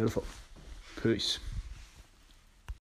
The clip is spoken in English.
Beautiful. Peace.